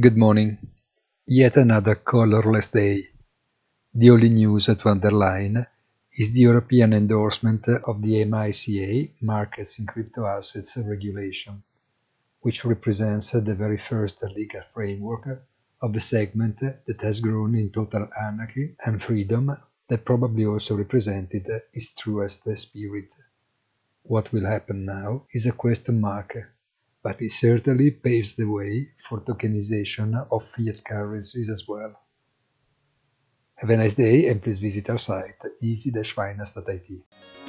Good morning. Yet another colorless day. The only news to underline is the European endorsement of the MICA Markets in Crypto Assets Regulation, which represents the very first legal framework of a segment that has grown in total anarchy and freedom that probably also represented its truest spirit. What will happen now is a question mark but it certainly paves the way for tokenization of fiat currencies as well. Have a nice day and please visit our site easy-finance.it.